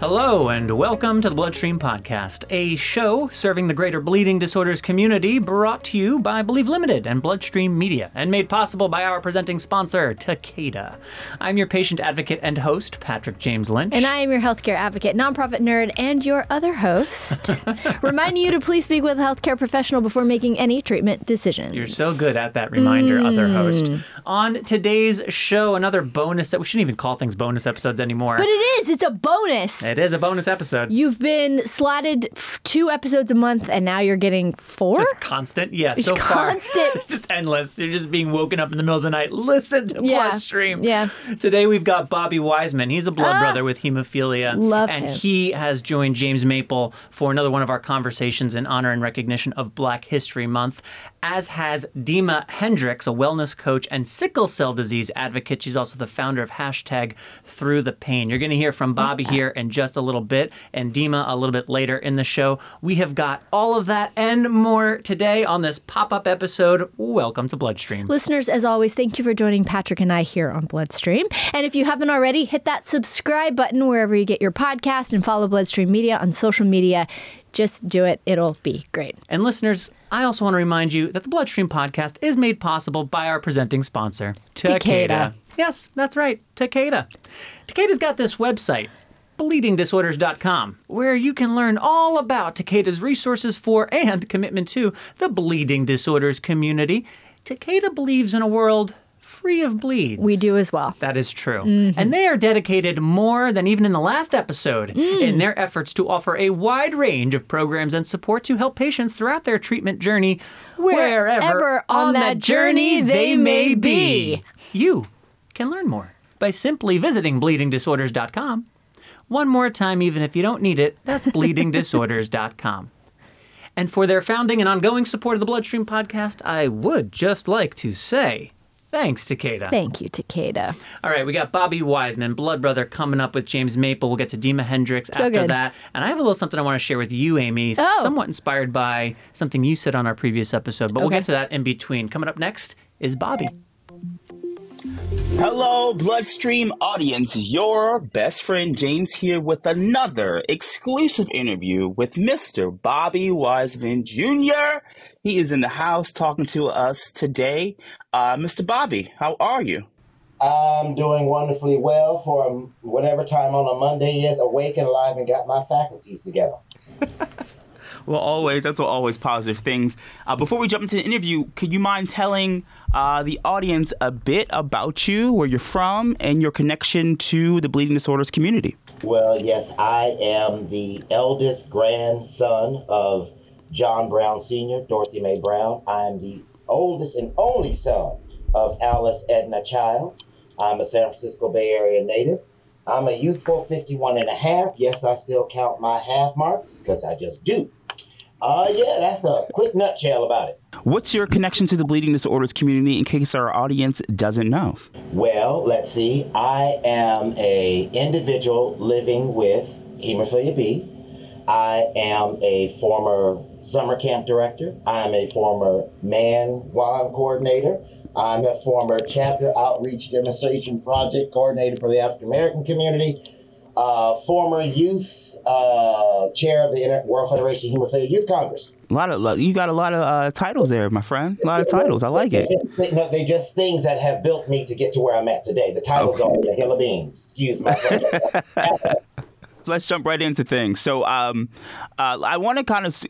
Hello, and welcome to the Bloodstream Podcast, a show serving the greater bleeding disorders community brought to you by Believe Limited and Bloodstream Media, and made possible by our presenting sponsor, Takeda. I'm your patient advocate and host, Patrick James Lynch. And I am your healthcare advocate, nonprofit nerd, and your other host. reminding you to please speak with a healthcare professional before making any treatment decisions. You're so good at that reminder, other mm. host. On today's show, another bonus that we shouldn't even call things bonus episodes anymore. But it is, it's a bonus. it is a bonus episode. You've been slotted f- two episodes a month, and now you're getting four? just constant, yeah. so constant. far, just endless. You're just being woken up in the middle of the night. Listen to Yeah. Bloodstream. Yeah. Today we've got Bobby Wiseman. He's a blood Ah. brother with hemophilia, Love and him. he has joined James Maple for another one of our conversations in honor and recognition of Black History Month. As has Dima Hendricks, a wellness coach and sickle cell disease advocate. She's also the founder of hashtag Through the Pain. You're going to hear from Bobby here in just a little bit, and Dima a little bit later in the show. We have got all of that and more today on this pop-up episode. Welcome to Bloodstream. Listeners, as always, thank you for joining Patrick and I here on Bloodstream. And if you haven't already, hit that subscribe button wherever you get your podcast and follow Bloodstream Media on social media. Just do it, it'll be great. And listeners, I also want to remind you that the Bloodstream podcast is made possible by our presenting sponsor, Takeda. Takeda. Yes, that's right, Takeda. Takeda's got this website, bleedingdisorders.com, where you can learn all about Takeda's resources for and commitment to the bleeding disorders community. Takeda believes in a world free of bleeds. We do as well. That is true. Mm-hmm. And they are dedicated more than even in the last episode mm. in their efforts to offer a wide range of programs and support to help patients throughout their treatment journey, wherever, Wherever on that journey they may be. You can learn more by simply visiting bleedingdisorders.com. One more time, even if you don't need it, that's bleedingdisorders.com. And for their founding and ongoing support of the Bloodstream podcast, I would just like to say thanks, Takeda. Thank you, Takeda. All right, we got Bobby Wiseman, Blood Brother, coming up with James Maple. We'll get to Dima Hendricks So after good. that. And I have a little something I want to share with you, Amy, Oh. somewhat inspired by something you said on our previous episode. But we'll get to that in between. Coming up next is Bobby. Hello, Bloodstream audience. Your best friend James here with another exclusive interview with Mr. Bobby Wiseman Jr. He is in the house talking to us today. Uh, Mr. Bobby, how are you? I'm doing wonderfully well for whatever time on a Monday is, awake and alive and got my faculties together. Well, always. That's always positive things. Uh, before we jump into the interview, could you mind telling uh, the audience a bit about you, where you're from, and your connection to the bleeding disorders community? Well, yes, I am the eldest grandson of John Brown Sr., Dorothy Mae Brown. I'm the oldest and only son of Alice Edna Childs. I'm a San Francisco Bay Area native. I'm a youthful 51 and a half. Yes, I still count my half marks because I just do. Uh, yeah, that's a quick nutshell about it. What's your connection to the bleeding disorders community in case our audience doesn't know? Well, let's see. I am a individual living with hemophilia B. I am a former summer camp director. I'm a former man WAN coordinator. I'm a former chapter outreach demonstration project coordinator for the African American community. Uh, former youth uh, chair of the Inter- World Federation of Hemophilia Youth Congress. A lot of you got a lot of uh, titles there, my friend. A lot of titles. I like They're it. just, no, they're just things that have built me to get to where I'm at today. The titles Okay. don't mean a hill of beans. Excuse me. Let's jump right into things. So, um, uh, I want to kind of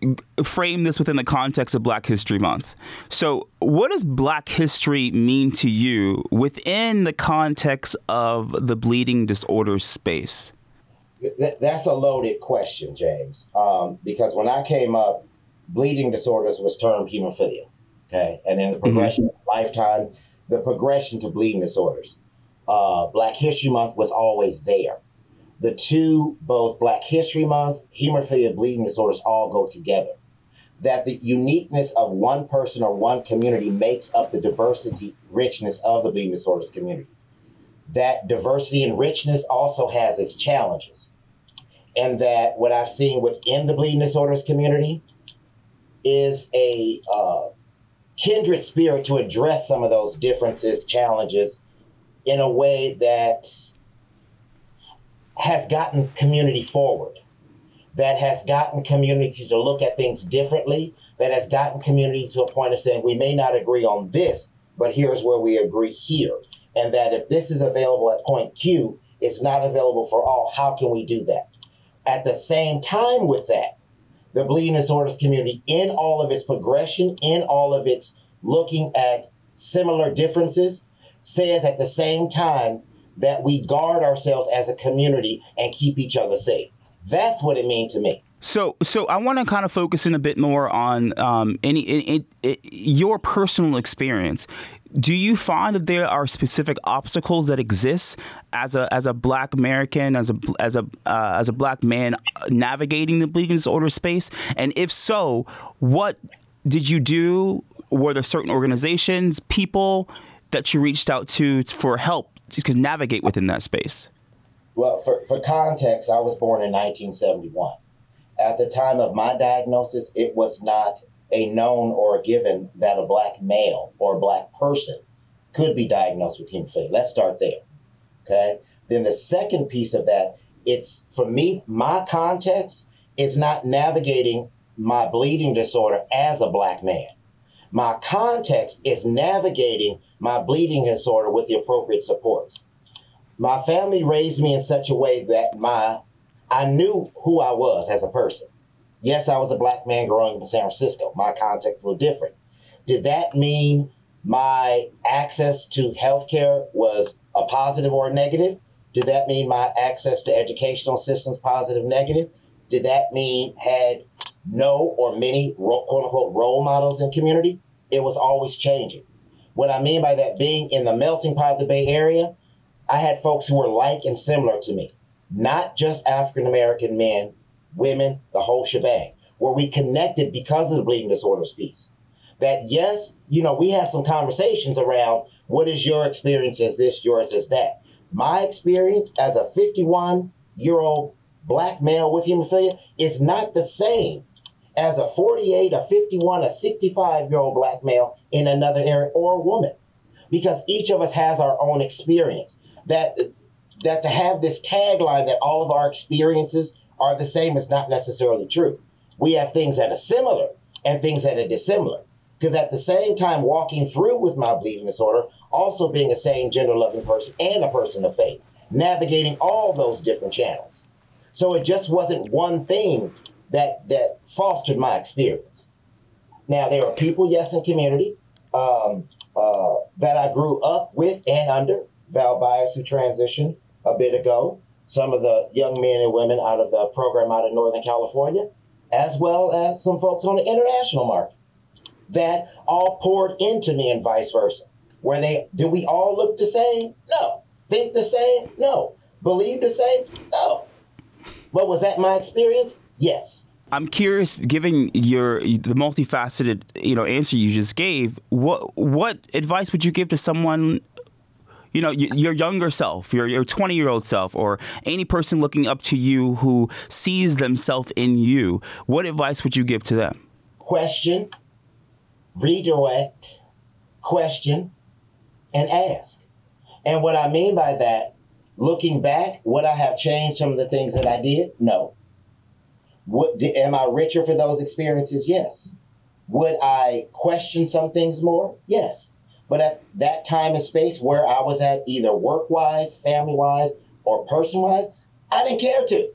frame this within the context of Black History Month. So, what does Black history mean to you within the context of the bleeding disorders space? Th- that's a loaded question, James. Um, because when I came up, bleeding disorders was termed hemophilia. Okay, and in the progression of lifetime, the progression to bleeding disorders. Uh, Black History Month was always there. The two, both Black History Month, hemophilia, bleeding disorders, all go together. That the uniqueness of one person or one community makes up the diversity, richness of the bleeding disorders community. That diversity and richness also has its challenges and that what I've seen within the bleeding disorders community is a uh, kindred spirit to address some of those differences, challenges in a way that has gotten community forward, that has gotten community to look at things differently, that has gotten community to a point of saying we may not agree on this, but here's where we agree here. And that if this is available at point Q, it's not available for all. How can we do that? At the same time, with that, the bleeding disorders community, in all of its progression, in all of its looking at similar differences, says at the same time that we guard ourselves as a community and keep each other safe. That's what it means to me. So, so I want to kind of focus in a bit more on um, any in, in, your personal experience. Do you find that there are specific obstacles that exist as a as a Black American, as a as a uh, as a Black man navigating the bleeding disorder space? And if so, what did you do? Were there certain organizations, people that you reached out to for help to navigate within that space? Well, for, for context, I was born in 1971 at the time of my diagnosis, it was not a known or a given that a black male or a black person could be diagnosed with hemophilia. Let's start there. Okay. Then the second piece of that, it's for me, my context is not navigating my bleeding disorder as a black man. My context is navigating my bleeding disorder with the appropriate supports. My family raised me in such a way that my I knew who I was as a person. Yes, I was a black man growing up in San Francisco. My context was different. Did that mean my access to healthcare was a positive or a negative? Did that mean my access to educational systems positive, negative? Did that mean had no or many quote unquote role models in community? It was always changing. What I mean by that being in the melting pot of the Bay Area, I had folks who were like and similar to me not just African American men, women, the whole shebang, where we connected because of the bleeding disorders piece. That yes, you know, we had some conversations around what is your experience as this, yours as that. My experience as a 51 year old black male with hemophilia is not the same as a 48, a 51, a 65 year old black male in another area or a woman because each of us has our own experience. That that to have this tagline that all of our experiences are the same is not necessarily true. We have things that are similar and things that are dissimilar. Because at the same time, walking through with my bleeding disorder, also being a same gender loving person and a person of faith, navigating all those different channels. So it just wasn't one thing that that fostered my experience. Now there are people, yes, in community um, uh, that I grew up with and under. Val Bias, who transitioned, a bit ago, some of the young men and women out of the program out of Northern California, as well as some folks on the international market that all poured into me and vice versa. Where they do we all look the same? No. Think the same? No. Believe the same? No. But was that my experience? Yes. I'm curious, given your the multifaceted you know answer you just gave, what what advice would you give to someone you know, your younger self, your your 20 year old self, or any person looking up to you who sees themselves in you, what advice would you give to them? Question, redirect, question, and ask. And what I mean by that, looking back, would I have changed some of the things that I did? No. What, am I richer for those experiences? Yes. Would I question some things more? Yes. But at that time and space where I was at, either work wise, family wise, or person wise, I didn't care to.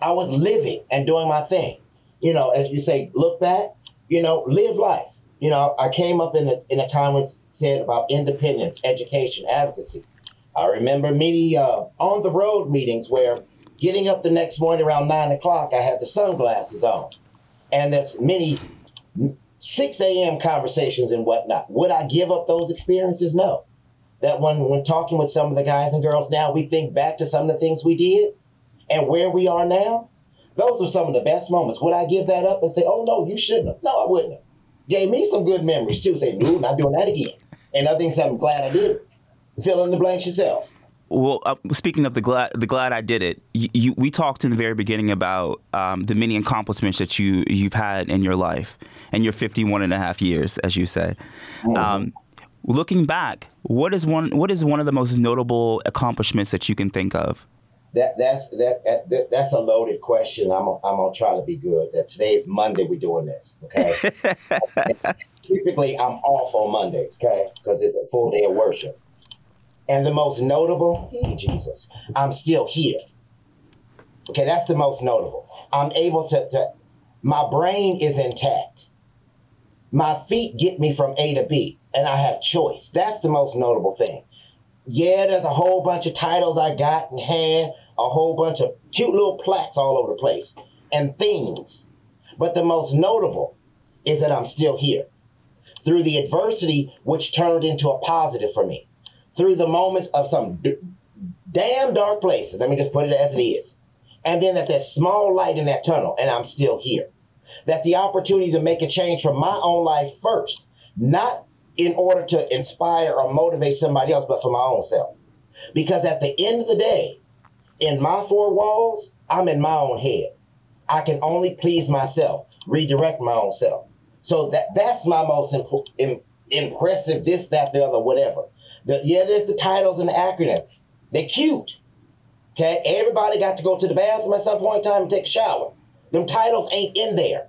I was living and doing my thing. You know, as you say, look back, you know, live life. You know, I came up in a, in a time when it said about independence, education, advocacy. I remember many uh, on the road meetings where getting up the next morning around nine o'clock, I had the sunglasses on. And there's many 6 a.m. conversations and whatnot. Would I give up those experiences? No. That when when talking with some of the guys and girls now, we think back to some of the things we did and where we are now. Those were some of the best moments. Would I give that up and say, oh no, you shouldn't have? No, I wouldn't have. Gave me some good memories too. Say, no, not doing that again. And other things I'm glad I did. Fill in the blanks yourself. Well, uh, speaking of the glad, the glad I did it. You, you, we talked in the very beginning about um, the many accomplishments that you you've had in your life and your 51 and a half years, as you said. Mm-hmm. Um, looking back, what is one what is one of the most notable accomplishments that you can think of? that that's that, that that's a loaded question. I'm I'm gonna try to be good. That today is Monday. We're doing this. Okay. Typically, I'm off on Mondays. Okay, because it's a full day of worship. And the most notable, hey, Jesus, I'm still here. Okay, that's the most notable. I'm able to, to my brain is intact. My feet get me from A to B, and I have choice. That's the most notable thing. Yeah, there's a whole bunch of titles I got and had, a whole bunch of cute little plaques all over the place, and things. But the most notable is that I'm still here through the adversity, which turned into a positive for me through the moments of some d- damn dark places. Let me just put it as it is. And then that there's small light in that tunnel, and I'm still here. That the opportunity to make a change from my own life first, not in order to inspire or motivate somebody else, but for my own self. Because at the end of the day, in my four walls, I'm in my own head. I can only please myself, redirect my own self. So that that's my most imp- Im- impressive, this, that, the other, whatever. The, yeah, there's the titles and the acronym. They're cute. Okay, everybody got to go to the bathroom at some point in time and take a shower. Them titles ain't in there.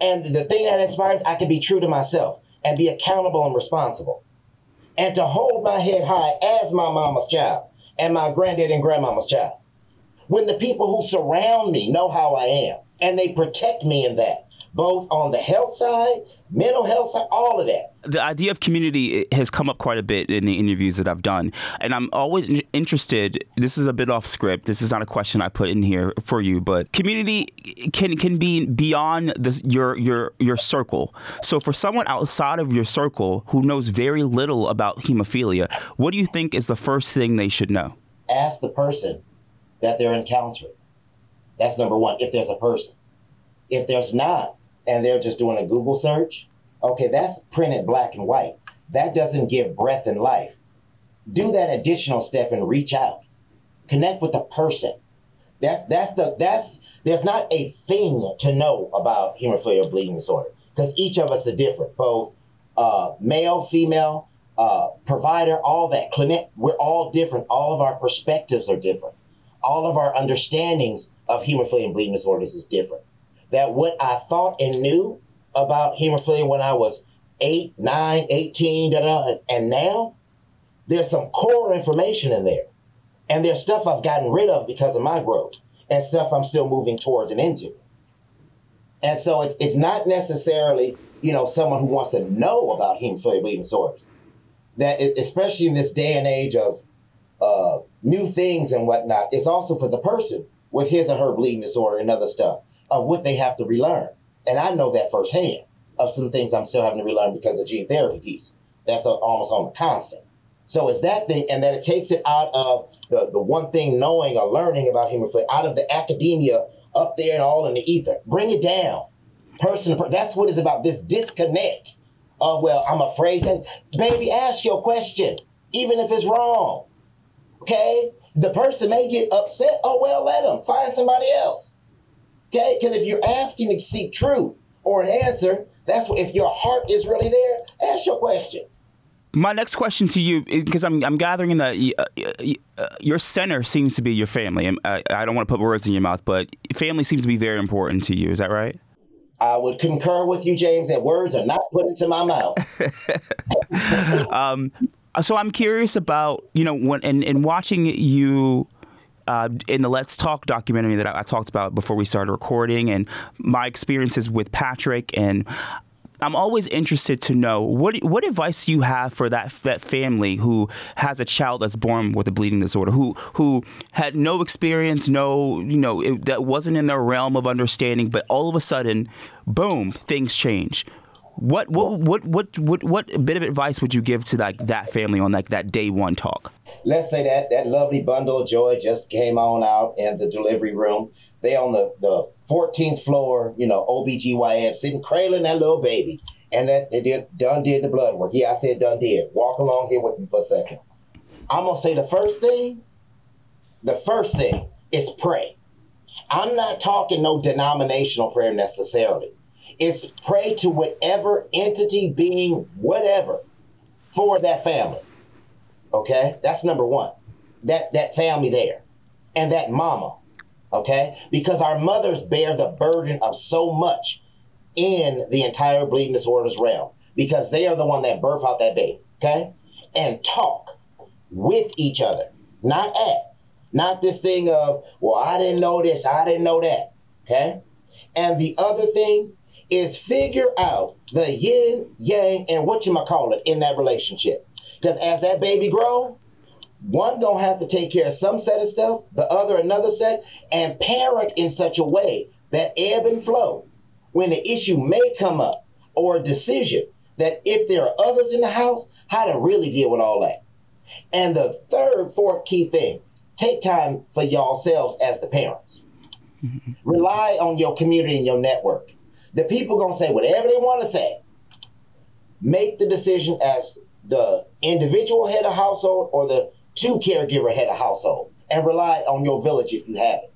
And the thing that inspires, I can be true to myself and be accountable and responsible. And to hold my head high as my mama's child and my granddad and grandmama's child. When the people who surround me know how I am and they protect me in that both on the health side, mental health side, all of that. The idea of community has come up quite a bit in the interviews that I've done. And I'm always interested, this is a bit off script. This is not a question I put in here for you, but community can can be beyond the, your your your circle. So for someone outside of your circle who knows very little about hemophilia, what do you think is the first thing they should know? Ask the person that they're encountering. That's number one, if there's a person. If there's not, and they're just doing a Google search, okay, that's printed black and white. That doesn't give breath and life. Do that additional step and reach out. Connect with a person. That's that's the that's there's not a thing to know about hemophilia bleeding disorder because each of us are different, both uh, male, female, uh, provider, all that clinic. We're all different. All of our perspectives are different. All of our understandings of hemophilia and bleeding disorders is different that what I thought and knew about hemophilia when I was 8, 9, 18, da, da, and now there's some core information in there. And there's stuff I've gotten rid of because of my growth and stuff I'm still moving towards and into. And so it, it's not necessarily, you know, someone who wants to know about hemophilia bleeding disorders. That it, especially in this day and age of uh, new things and whatnot, it's also for the person with his or her bleeding disorder and other stuff of what they have to relearn. And I know that firsthand of some things I'm still having to relearn because of gene therapy piece. That's a, almost on the constant. So it's that thing, and then it takes it out of the, the one thing knowing or learning about human hemophilia, out of the academia up there and all in the ether. Bring it down. Person, person that's what it's about. This disconnect of, well, I'm afraid that, baby, ask your question, even if it's wrong. Okay? The person may get upset. Oh, well, let them. Find somebody else. Okay? Because if you're asking to seek truth or an answer, that's what, if your heart is really there, ask your question. My next question to you, because I'm, I'm gathering that uh, uh, your center seems to be your family. I, I don't want to put words in your mouth, but family seems to be very important to you. Is that right? I would concur with you, James, that words are not put into my mouth. um, so I'm curious about, you know, when in, in watching you uh, in the Let's Talk documentary that I, I talked about before we started recording, and my experiences with Patrick and I'm always interested to know what what advice you have for that that family who has a child that's born with a bleeding disorder, who who had no experience, no you know it, that wasn't in their realm of understanding, but all of a sudden, boom, things change. What what what what what what bit of advice would you give to like that family on like that day one talk? Let's say that that lovely bundle of joy just came on out in the delivery room. They on the the 14th floor, you know, OBGYN sitting cradling that little baby. And that they did done did the blood work. Yeah, I said done did. Walk along here with me for a second. I'm gonna say the first thing, the first thing is pray. I'm not talking no denominational prayer necessarily It's pray to whatever entity, being, whatever, for that family. Okay, that's number one. That that family there, and that mama, okay? Because our mothers bear the burden of so much in the entire bleeding disorders realm because they are the one that birth out that baby, okay? And talk with each other, not at, not this thing of, well, I didn't know this, I didn't know that, okay? And the other thing is figure out the yin, yang, and what you might call it in that relationship. Because as that baby grow, one gonna have to take care of some set of stuff, the other another set, and parent in such a way that ebb and flow. When the issue may come up or a decision that if there are others in the house, how to really deal with all that. And the third, fourth key thing, take time for yourselves as the parents. Mm-hmm. Rely on your community and your network. The people gonna say whatever they want to say. Make the decision as the individual head of household or the two caregiver head of household, and rely on your village if you have it.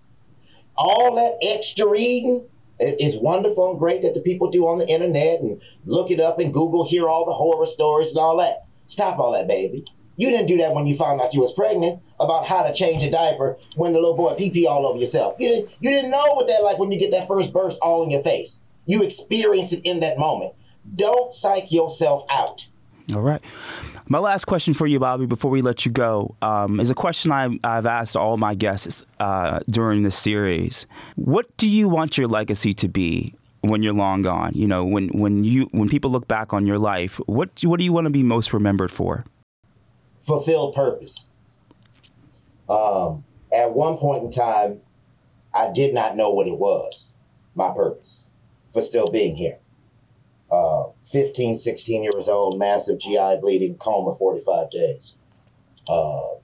All that extra reading is wonderful and great that the people do on the internet and look it up and Google, hear all the horror stories and all that. Stop all that, baby. You didn't do that when you found out you was pregnant about how to change a diaper when the little boy pee pee all over yourself. You didn't you didn't know what that like when you get that first burst all in your face. You experience it in that moment. Don't psych yourself out. All right. My last question for you, Bobby, before we let you go, um, is a question I, have asked all my guests uh, during this series. What do you want your legacy to be when you're long gone? You know, when when you when people look back on your life, what what do you want to be most remembered for? Fulfilled purpose. Um, at one point in time, I did not know what it was, my purpose for still being here. Uh, 15, 16 years old, massive GI bleeding, coma 45 days. Uh,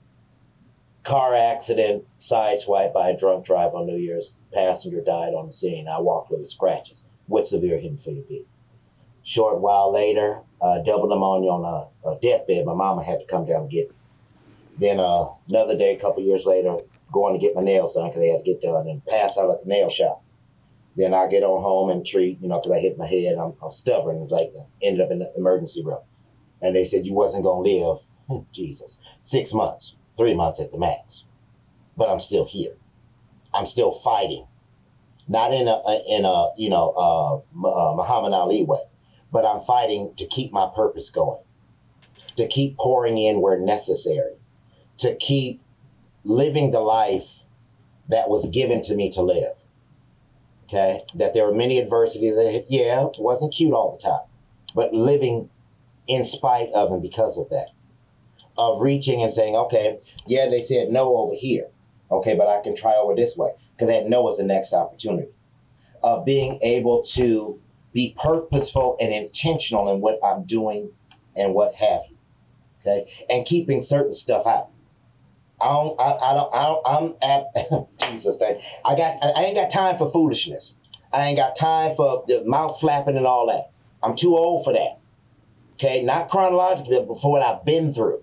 car accident, sideswiped by a drunk driver on New Year's. Passenger died on the scene. I walked with scratches with severe hemophilia Short while later, uh, double pneumonia on a, a, deathbed. My mama had to come down and get me. Then uh, another day, a couple years later, going to get my nails done because they had to get done and pass out at the nail shop. Then I get on home and treat, you know, because I hit my head. I'm, I'm stubborn. It's like ended up in the emergency room, and they said you wasn't gonna live. Hmm, Jesus, six months, three months at the max, but I'm still here. I'm still fighting, not in a in a you know uh, uh, Muhammad Ali way, but I'm fighting to keep my purpose going, to keep pouring in where necessary, to keep living the life that was given to me to live okay, that there were many adversities. That, yeah, wasn't cute all the time, but living in spite of and because of that, of reaching and saying, okay, yeah, they said no over here, okay, but I can try over this way, because that no is the next opportunity. Of being able to be purposeful and intentional in what I'm doing and what have you, okay, and keeping certain stuff out. I don't, I, I don't, I don't, I'm at, Jesus, thing. I got, I ain't got time for foolishness. I ain't got time for the mouth flapping and all that. I'm too old for that. Okay, not chronologically, but for what I've been through.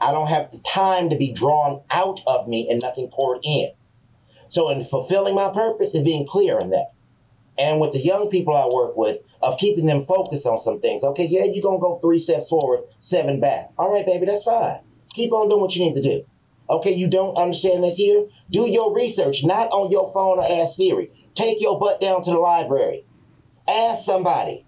I don't have the time to be drawn out of me and nothing poured in. So, in fulfilling my purpose is being clear in that. And with the young people I work with, of keeping them focused on some things. Okay, yeah, you're gonna go three steps forward, seven back. All right, baby, that's fine. Keep on doing what you need to do. Okay, you don't understand this here? Do your research, not on your phone or ask Siri. Take your butt down to the library. Ask somebody.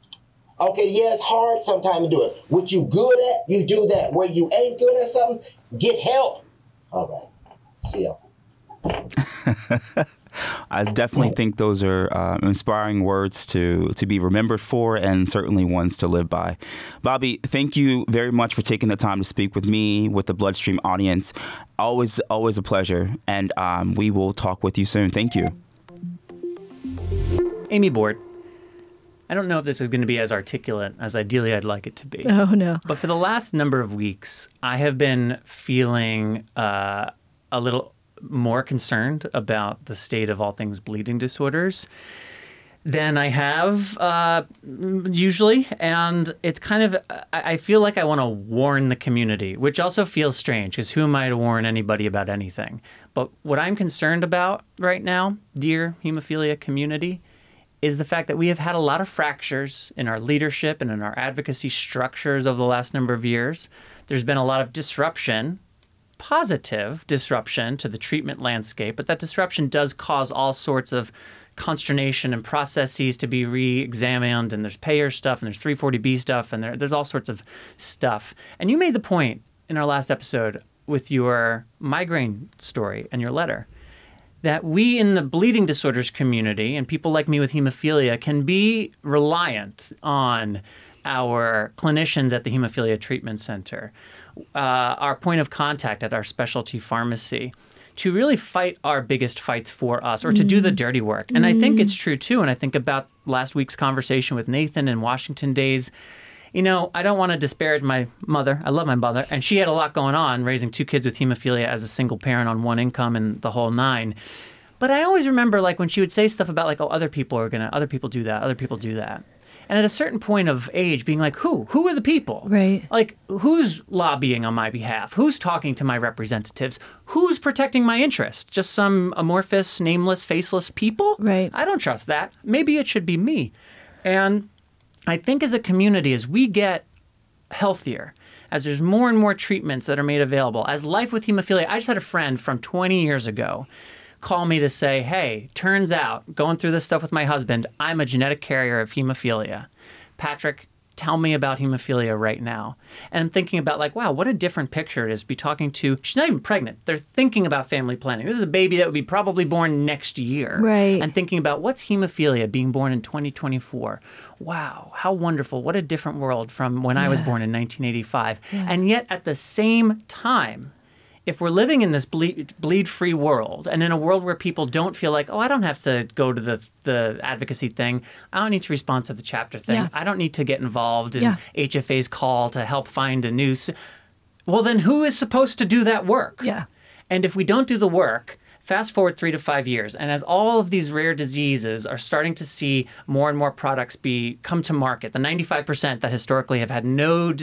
Okay, yeah, it's hard sometimes to do it. What you good at, you do that. Where you ain't good at something, get help. All right. See ya. I definitely think those are uh, inspiring words to to be remembered for, and certainly ones to live by. Bobby, thank you very much for taking the time to speak with me, with the Bloodstream audience. Always, always a pleasure, and um, we will talk with you soon. Thank you. Amy Board. I don't know if this is going to be as articulate as ideally I'd like it to be. Oh, no. But for the last number of weeks, I have been feeling uh, a little more concerned about the state of all things bleeding disorders than I have uh, usually. And it's kind of, I feel like I want to warn the community, which also feels strange because who am I to warn anybody about anything? But what I'm concerned about right now, dear hemophilia community, is the fact that we have had a lot of fractures in our leadership and in our advocacy structures over the last number of years. There's been a lot of disruption positive disruption to the treatment landscape, but that disruption does cause all sorts of consternation and processes to be re-examined and there's payer stuff and there's 340b stuff and there, there's all sorts of stuff. And you made the point in our last episode with your migraine story and your letter that we in the bleeding disorders community and people like me with hemophilia can be reliant on our clinicians at the hemophilia treatment center uh, our point of contact at our specialty pharmacy to really fight our biggest fights for us or to do the dirty work. And I think it's true too. And I think about last week's conversation with Nathan in Washington Days. You know, I don't want to disparage my mother. I love my mother. And she had a lot going on raising two kids with hemophilia as a single parent on one income and the whole nine. But I always remember like when she would say stuff about like, oh, other people are going to, other people do that, other people do that. And at a certain point of age, being like, who? Who are the people? Right. Like, who's lobbying on my behalf? Who's talking to my representatives? Who's protecting my interest? Just some amorphous, nameless, faceless people? Right. I don't trust that. Maybe it should be me. And I think as a community, as we get healthier, as there's more and more treatments that are made available, as life with hemophilia, I just had a friend from 20 years ago call me to say, hey, turns out, going through this stuff with my husband, I'm a genetic carrier of hemophilia. Patrick, tell me about hemophilia right now. And I'm thinking about, like, wow, what a different picture it is. to Be talking to, she's not even pregnant. They're thinking about family planning. This is a baby that would be probably born next year. Right. And thinking about what's hemophilia being born in 2024. Wow, how wonderful. What a different world from when I was born in 1985. And yet at the same time, if we're living in this bleed, bleed free world and in a world where people don't feel like, oh, I don't have to go to the, the advocacy thing, I don't need to respond to the chapter thing, Yeah. I don't need to get involved in Yeah. HFA's call to help find a noose. Well, then who is supposed to do that work? Yeah. And if we don't do the work, fast forward three to five years, and as all of these rare diseases are starting to see more and more products be come to market, the 95% that historically have had no,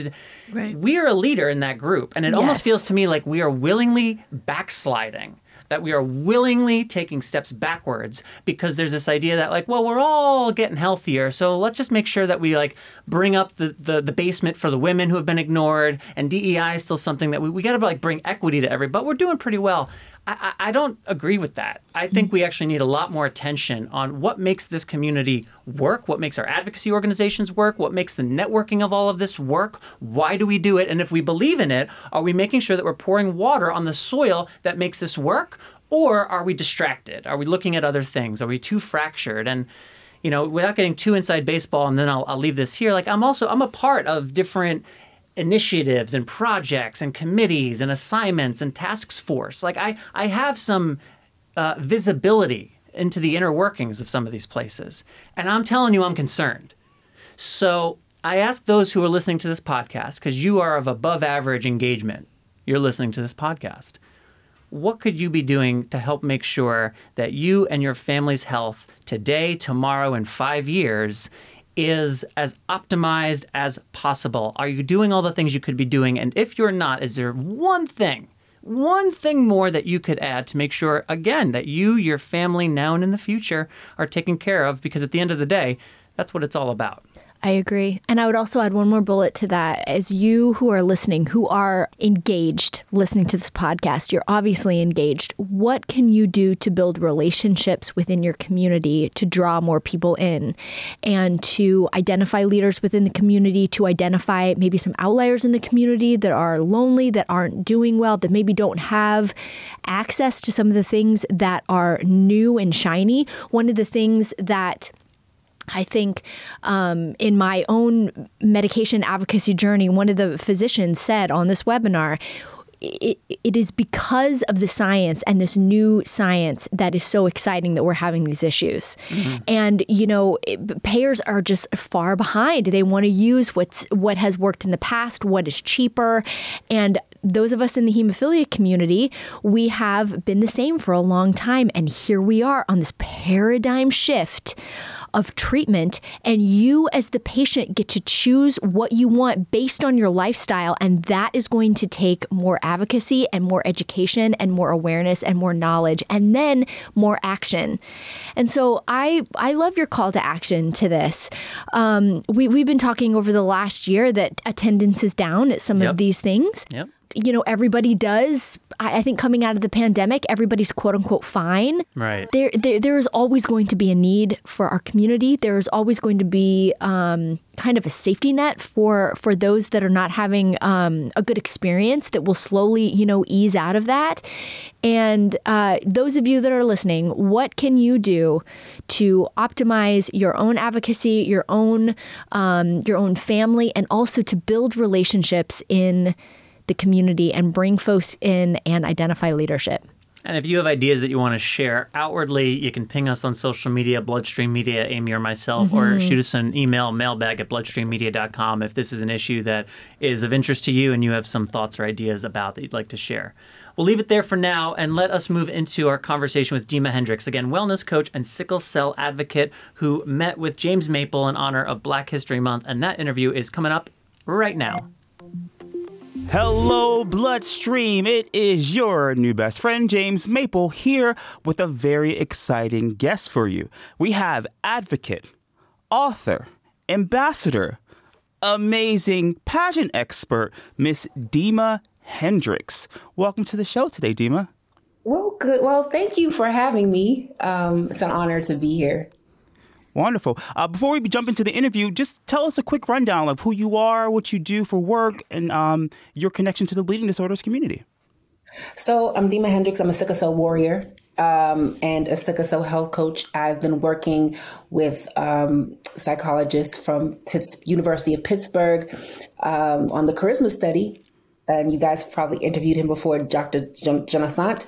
Right. we are a leader in that group, and it almost feels to me like we are willingly backsliding. That we are willingly taking steps backwards because there's this idea that like, well, we're all getting healthier, so let's just make sure that we like bring up the the, the basement for the women who have been ignored, and DEI is still something that we, we got to like bring equity to every. But we're doing pretty well. I, I don't agree with that. I think we actually need a lot more attention on what makes this community work, what makes our advocacy organizations work, what makes the networking of all of this work. Why do we do it? And if we believe in it, are we making sure that we're pouring water on the soil that makes this work? Or are we distracted? Are we looking at other things? Are we too fractured? And you know, without getting too inside baseball, and then I'll, I'll leave this here. Like I'm also I'm a part of different initiatives and projects and committees and assignments and tasks force. Like I I have some uh, visibility into the inner workings of some of these places, and I'm telling you, I'm concerned. So I ask those who are listening to this podcast because you are of above average engagement. You're listening to this podcast what could you be doing to help make sure that you and your family's health today, tomorrow, and five years is as optimized as possible? Are you doing all the things you could be doing? And if you're not, is there one thing, one thing more that you could add to make sure, again, that you, your family, now and in the future are taken care of? Because at the end of the day, that's what it's all about. I agree. And I would also add one more bullet to that. As you who are listening, who are engaged listening to this podcast, you're obviously engaged. What can you do to build relationships within your community to draw more people in and to identify leaders within the community, to identify maybe some outliers in the community that are lonely, that aren't doing well, that maybe don't have access to some of the things that are new and shiny? One of the things that I think um, in my own medication advocacy journey, one of the physicians said on this webinar, it, it is because of the science and this new science that is so exciting that we're having these issues. And you know, it, payers are just far behind. They want to use what's what has worked in the past, what is cheaper, and those of us in the hemophilia community, we have been the same for a long time, and here we are on this paradigm shift of treatment, and you as the patient get to choose what you want based on your lifestyle, and that is going to take more advocacy and more education and more awareness and more knowledge, and then more action. And so I I love your call to action to this. Um, we we've been talking over the last year that attendance is down at some Yep. of these things Yep. you know, everybody does. I, think coming out of the pandemic, everybody's quote unquote fine. Right. There, there, there is always going to be a need for our community. There is always going to be um, kind of a safety net for for those that are not having um, a good experience that will slowly, you know, ease out of that. And uh, those of you that are listening, what can you do to optimize your own advocacy, your own um, your own family, and also to build relationships in the community and bring folks in and identify leadership. And if you have ideas that you want to share outwardly, you can ping us on social media, Bloodstream Media, Amy or myself, or mm-hmm. shoot us an email, mailbag at bloodstreammedia.com if this is an issue that is of interest to you and you have some thoughts or ideas about that you'd like to share. We'll leave it there for now and let us move into our conversation with Dima Hendricks, again, wellness coach and sickle cell advocate who met with James Maple in honor of Black History Month. And that interview is coming up right now. Hello, Bloodstream. It is your new best friend, James Maple, here with a very exciting guest for you. We have advocate, author, ambassador, amazing pageant expert, Miss Dima Hendricks. Welcome to the show today, Dima. Well, good. Well, thank you for having me. Um, it's an honor to be here. Wonderful. Uh, before we jump into the interview, just tell us a quick rundown of who you are, what you do for work, and um, your connection to the bleeding disorders community. So, I'm Dima Hendricks. I'm a sickle cell warrior um, and a sickle cell health coach. I've been working with um, psychologists from Pitts, University of Pittsburgh um, on the CaRISMA study. And you guys probably interviewed him before, Dr. Jon- Jonassaint.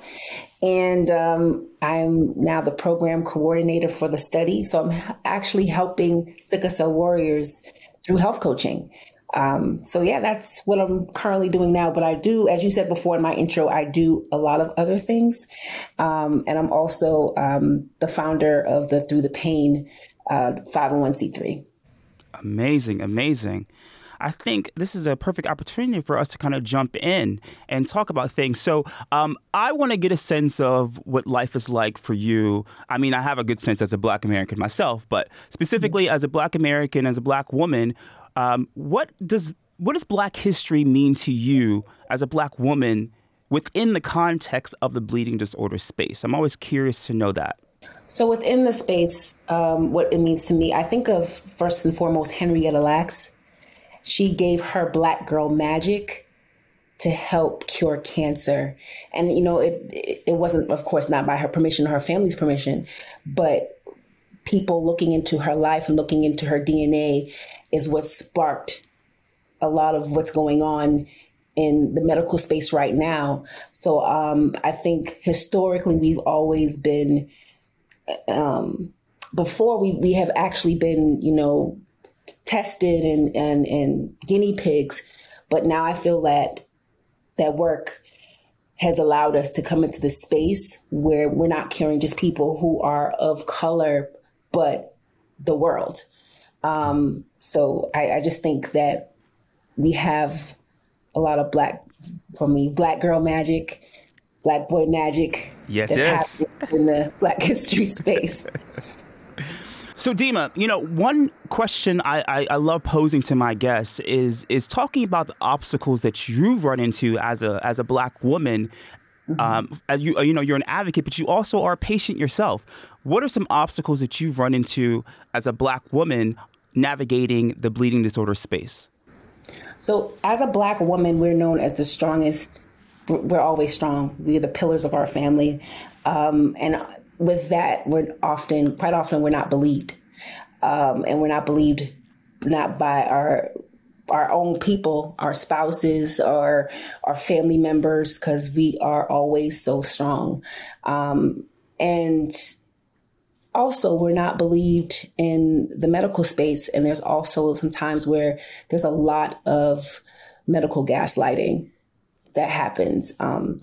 And um, I'm now the program coordinator for the study. So I'm actually helping sickle cell warriors through health coaching. Um, so yeah, that's what I'm currently doing now. But I do, as you said before in my intro, I do a lot of other things, um, and I'm also um, the founder of the Through the Pain uh, 501c3. Amazing, amazing. I think this is a perfect opportunity for us to kind of jump in and talk about things. So, um, I want to get a sense of what life is like for you. I mean, I have a good sense as a Black American myself, but specifically as a Black American, as a Black woman, um, what does what does Black history mean to you as a Black woman within the context of the bleeding disorder space? I'm always curious to know that. So within the space, um, what it means to me, I think of first and foremost Henrietta Lacks. She gave her black girl magic to help cure cancer, and you know it. It it wasn't, of course, not by her permission or her family's permission, but people looking into her life and looking into her DNA is what sparked a lot of what's going on in the medical space right now. So um, I think historically we've always been um, before we, we have actually been, you know, tested and, and, and guinea pigs. But now I feel that that work has allowed us to come into the space where we're not curing just people who are of color, but the world. Um, so I, I just think that we have a lot of black, for me, black girl magic, black boy magic. Yes, that's yes. in the Black history space. So Dima, you know, one question I, I, I love posing to my guests is is talking about the obstacles that you've run into as a as a black woman. Um, as you you know, you're an advocate, but you also are a patient yourself. What are some obstacles that you've run into as a black woman navigating the bleeding disorder space? So, as a black woman, we're known as the strongest. We're always strong. We're the pillars of our family, um, and with that, we're often, quite often, we're not believed, um, and we're not believed not by our our own people, our spouses, or our family members, because we are always so strong, um, and also we're not believed in the medical space and there's also some times where there's a lot of medical gaslighting that happens. Um,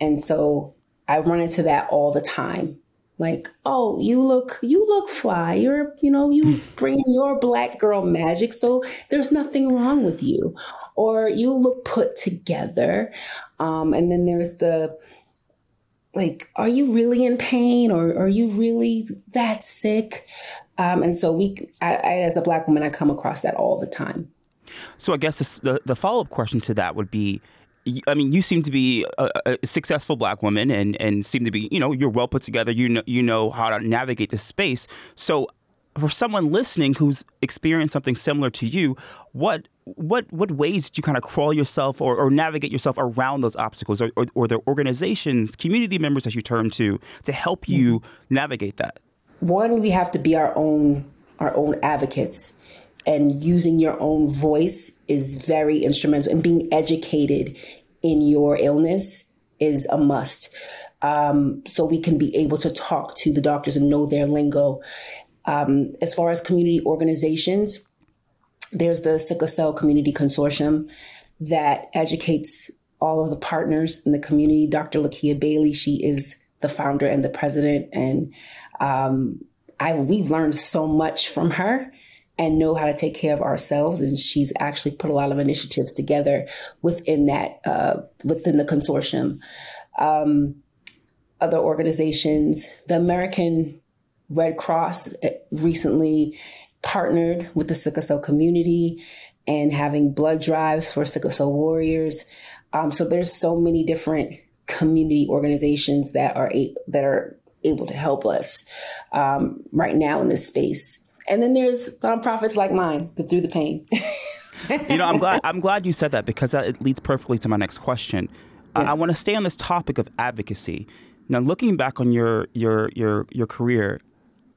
and so i run into that all the time like oh you look you look fly. You're you know you bring your black girl magic so there's nothing wrong with you. Or you look put together. Um, and then there's the like are you really in pain or are you really that sick? Um, and so we I, I, as a black woman i come across that all the time. So i guess this, the, the follow-up question to that would be I mean, you seem to be a, a, successful black woman, and and seem to be, you know, you're well put together. You know, you know how to navigate this space. So, for someone listening who's experienced something similar to you, what what what ways did you kind of crawl yourself or, or navigate yourself around those obstacles, or, or, or the organizations, community members that you turn to to help you mm-hmm. navigate that? One, we have to be our own our own advocates and using your own voice is very instrumental and being educated in your illness is a must. Um, so we can be able to talk to the doctors and know their lingo. Um, as far as community organizations there's the sickle cell community consortium that educates all of the partners in the community. Dr Lakiea Bailey she is the founder and the president and um, I, we've learned so much from her and know how to take care of ourselves. And she's actually put a lot of initiatives together within that, uh, within the consortium. Um, other organizations, the American Red Cross uh, recently partnered with the sickle cell community and having blood drives for sickle cell warriors. Um, so there's so many different community organizations that are a- that are able to help us um, right now in this space. And then there's nonprofits like mine that through the pain. you know, I'm glad I'm glad you said that because that, it leads perfectly to my next question. Yeah. I, I want to stay on this topic of advocacy. Now, looking back on your your your your career,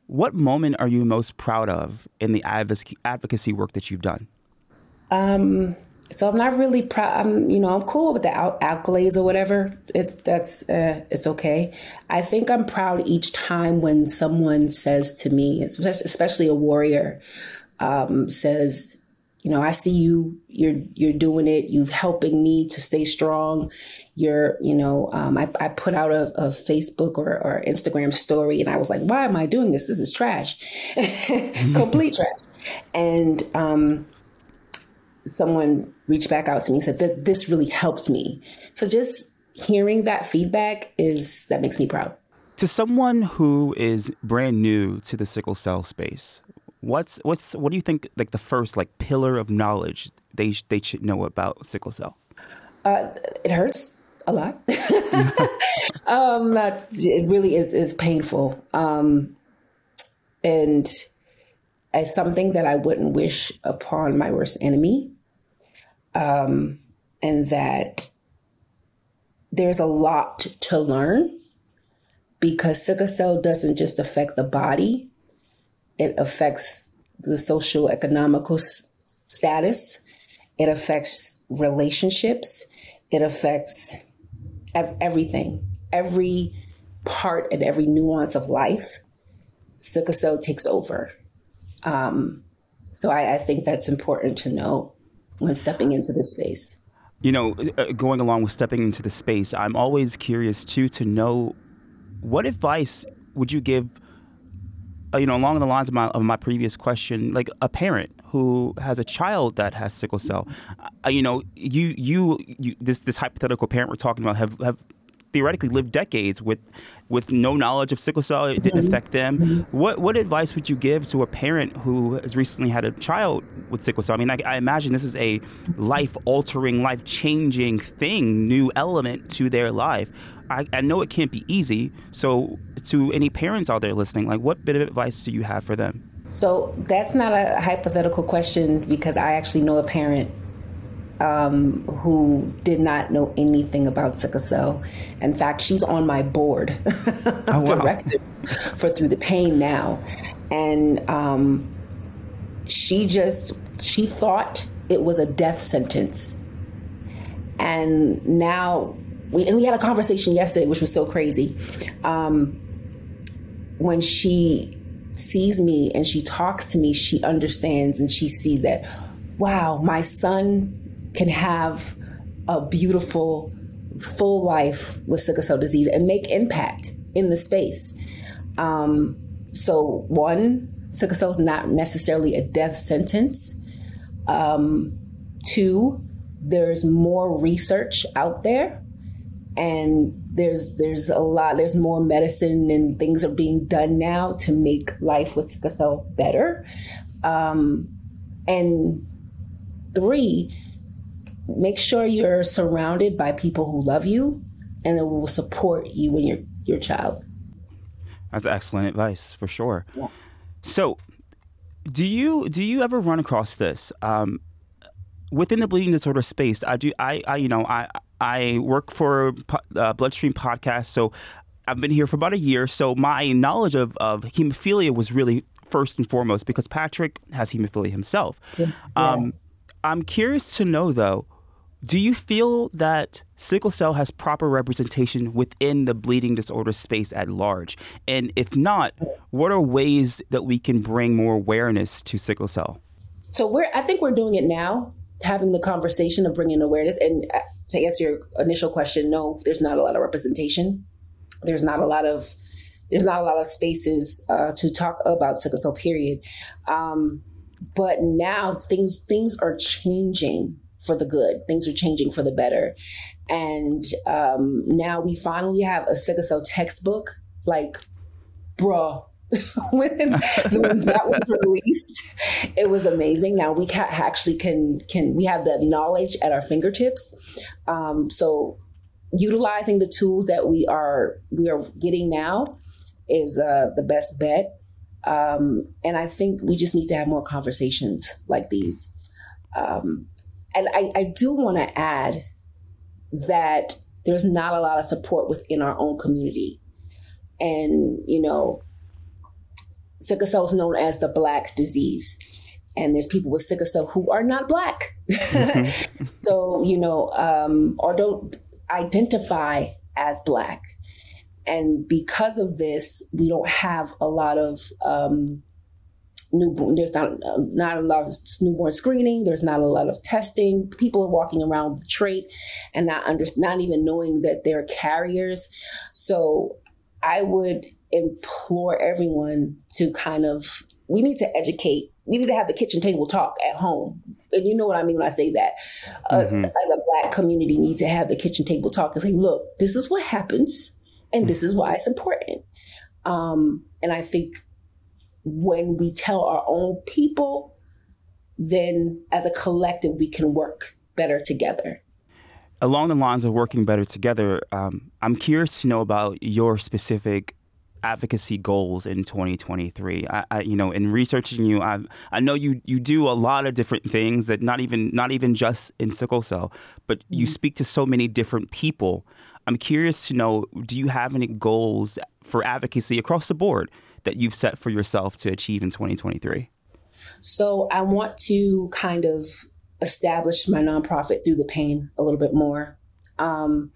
what moment are you most proud of in the advocacy work that you've done? Um, so I'm not really proud. I'm, you know, I'm cool with the accolades or whatever. It's that's uh, it's okay. I think I'm proud each time when someone says to me, especially a warrior, um, says, you know, I see you. You're you're doing it. You're helping me to stay strong. You're, you know, um, I, I put out a, a Facebook or, or Instagram story, and I was like, why am I doing this? This is trash, complete trash. And um, someone reached back out to me and said that this really helped me. So just hearing that feedback is that makes me proud. To someone who is brand new to the sickle cell space, what's what's what do you think like the first like pillar of knowledge they they should know about sickle cell? Uh, it hurts a lot. um, it really is, is painful. Um, and as something that I wouldn't wish upon my worst enemy um, and that there's a lot to learn because sickle cell doesn't just affect the body, it affects the social economical s- status, it affects relationships, it affects ev- everything, every part and every nuance of life. Sickle cell takes over. Um, so I, I think that's important to know when stepping into this space? You know, uh, going along with stepping into the space, I'm always curious too to know what advice would you give uh, you know, along the lines of my, of my previous question, like a parent who has a child that has sickle cell, uh, you know, you, you, you, this, this hypothetical parent we're talking about have, have theoretically lived decades with with no knowledge of sickle cell. It didn't mm-hmm. affect them. Mm-hmm. What what advice would you give to a parent who has recently had a child with sickle cell? I mean, I, I imagine this is a life altering, life changing thing, new element to their life. I, I know it can't be easy. So, to any parents out there listening, like, what bit of advice do you have for them? So that's not a hypothetical question because I actually know a parent um, who did not know anything about sickle cell. In fact, she's on my board of oh, wow. directors for Through the Pain now. And um, she just, she thought it was a death sentence. And now, we, and we had a conversation yesterday, which was so crazy. Um, when she sees me and she talks to me, she understands and she sees that, wow, my son can have a beautiful, full life with sickle cell disease and make impact in the space. Um, so, one, sickle cell is not necessarily a death sentence. Um, two, there's more research out there and there's there's a lot there's more medicine and things are being done now to make life with sickle cell better um, and three make sure you're surrounded by people who love you and that will support you and your your child that's excellent advice for sure yeah. so do you do you ever run across this um, within the bleeding disorder space, I do. I, I you know, I I work for uh, Bloodstream Podcast, so I've been here for about a year. So my knowledge of of hemophilia was really first and foremost because Patrick has hemophilia himself. Yeah. Um, I'm curious to know though. Do you feel that sickle cell has proper representation within the bleeding disorder space at large? And if not, what are ways that we can bring more awareness to sickle cell? So we're I think we're doing it now having the conversation of bringing awareness. And uh, to answer your initial question, no, there's not a lot of representation. There's not a lot of there's not a lot of spaces uh, to talk about sickle cell. Period. Um, but now things things are changing for the good. Things are changing for the better, and um, now we finally have a sickle cell textbook. Like, bruh, when, when that was released it was amazing. Now we can actually can can we have the knowledge at our fingertips. Um, so utilizing the tools that we are we are getting now is uh, the best bet. Um, and i think we just need to have more conversations like these. Um, and i, I do want to add that there's not a lot of support within our own community. And you know sickle cell is known as the black disease. And there's people with sickle cell who are not black. Mm-hmm. so you know um, or don't identify as black. And because of this we don't have a lot of um, newborn there's not uh, not a lot of newborn screening there's not a lot of testing. People are walking around with the trait and not under not even knowing that they're carriers. So i would implore everyone to kind of we need to educate. We need to have the kitchen table talk at home. And you know what i mean when i say that. Us mm-hmm. as a black community need to have the kitchen table talk and say look this is what happens and this is why it's important. Um, and i think when we tell our own people then as a collective we can work better together. Along the lines of working better together um, i'm curious to know about your specific advocacy goals in 2023 I, I, you know in researching you I, I know you you do a lot of different things that not even not even just in sickle cell but mm-hmm. you speak to so many different people. I'm curious to know do you have any goals for advocacy across the board that you've set for yourself to achieve in 2023 so i want to kind of establish my nonprofit through the pain a little bit more um,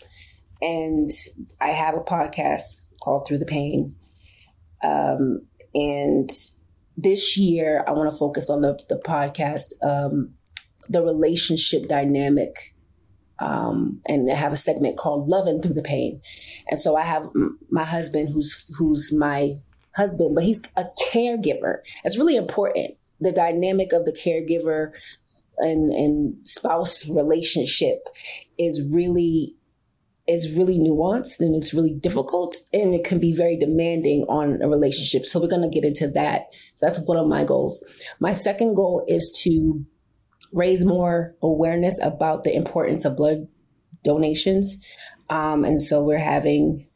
and i have a podcast called Through the Pain. Um, and this year, I want to focus on the, the podcast, um, the relationship dynamic. Um, and I have a segment called Loving Through the Pain. And so I have my husband, who's who's my husband, but he's a caregiver. It's really important. The dynamic of the caregiver and, and spouse relationship is really is really nuanced and it's really difficult and it can be very demanding on a relationship. So we're going to get into that. So that's one of my goals. My second goal is to raise more awareness about the importance of blood donations. Um, and so we're having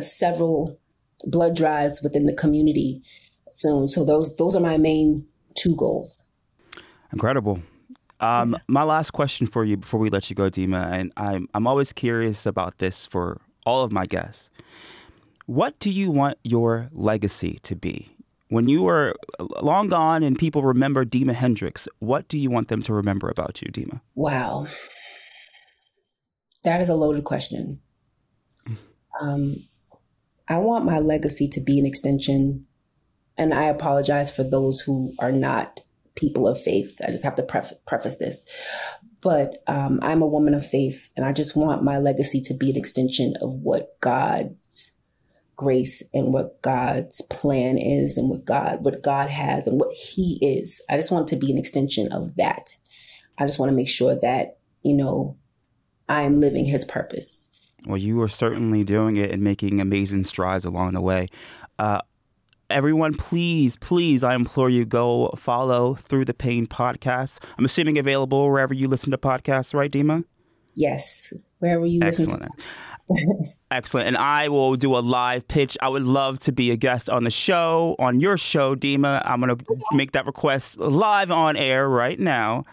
several blood drives within the community soon. So those those are my main two goals. Incredible. Um, my last question for you before we let you go, Dima, and I'm I'm always curious about this for all of my guests. What do you want your legacy to be? When you are long gone and people remember Dima Hendricks, what do you want them to remember about you, Dima? Wow. That is a loaded question. Um, I want my legacy to be an extension, and I apologize for those who are not people of faith. I just have to pref- preface this. But um, I'm a woman of faith, and I just want my legacy to be an extension of what God's grace and what God's plan is and what God what God has and what he is. I just want to be an extension of that. I just want to make sure that, you know, I am living his purpose. Well, you are certainly doing it and making amazing strides along the way. Uh, everyone, please, please, I implore you, go follow Through the Pain podcast. I'm assuming available wherever you listen to podcasts, right, Dima? Yes, wherever you Excellent. listen to Excellent. And I will do a live pitch. I would love to be a guest on the show, on your show, Dima. I'm going to make that request live on air right now.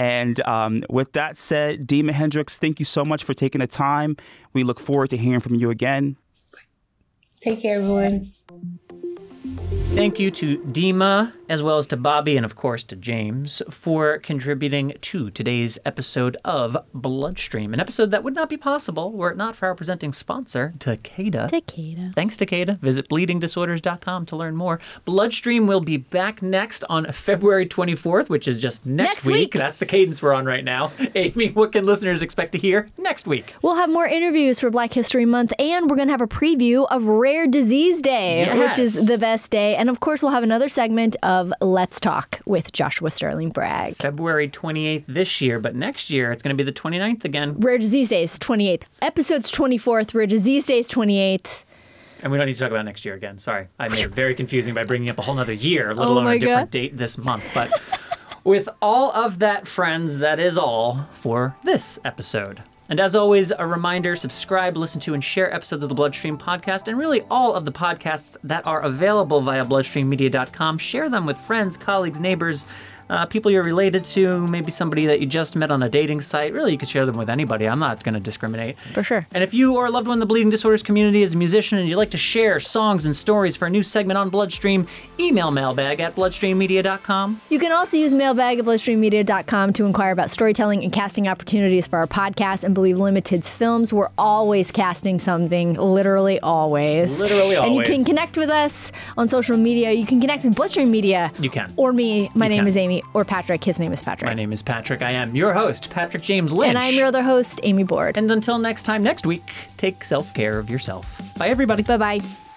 And um, with that said, Dima Hendricks, thank you so much for taking the time. We look forward to hearing from you again. Take care, everyone. Thank you to Dima, as well as to Bobby, and of course to James, for contributing to today's episode of Bloodstream. An episode that would not be possible were it not for our presenting sponsor, Takeda. Takeda. Thanks, Takeda. Visit bleedingdisorders.com to learn more. Bloodstream will be back next on February 24th, which is just next, Next week. That's the cadence we're on right now. Amy, what can listeners expect to hear next week? We'll have more interviews for Black History Month, and we're going to have a preview of Rare Disease Day, which is the best day. And of course, we'll have another segment of Let's Talk with Joshua Sterling Bragg. February 28th this year, but next year it's going to be the 29th again. Rare Disease Days, 28th. Episodes 24th. Rare Disease Days, 28th. And we don't need to talk about next year again. Sorry. I made it very confusing by bringing up a whole other year, let Oh alone a different God. date this month. But with all of that, friends, that is all for this episode. And as always, a reminder subscribe, listen to, and share episodes of the Bloodstream podcast and really all of the podcasts that are available via bloodstreammedia.com. Share them with friends, colleagues, neighbors, uh, people you're related to, maybe somebody that you just met on a dating site. Really, you could share them with anybody. I'm not going to discriminate. For sure. And if you or a loved one in the bleeding disorders community is a musician and you'd like to share songs and stories for a new segment on Bloodstream, email mailbag at bloodstreammedia.com. You can also use mailbag at bloodstreammedia.com to inquire about storytelling and casting opportunities for our podcast and Believe Limited's films. We're always casting something, literally always. Literally always. And you can connect with us on social media. You can connect with Bloodstream Media. You can. Or me. My You name can. is Amy. Or Patrick. His name is Patrick. My name is Patrick. I am your host, Patrick James Lynch. and I'm your other host, Amy Board. And until next time, next week, take self care of yourself. Bye, everybody. Bye bye.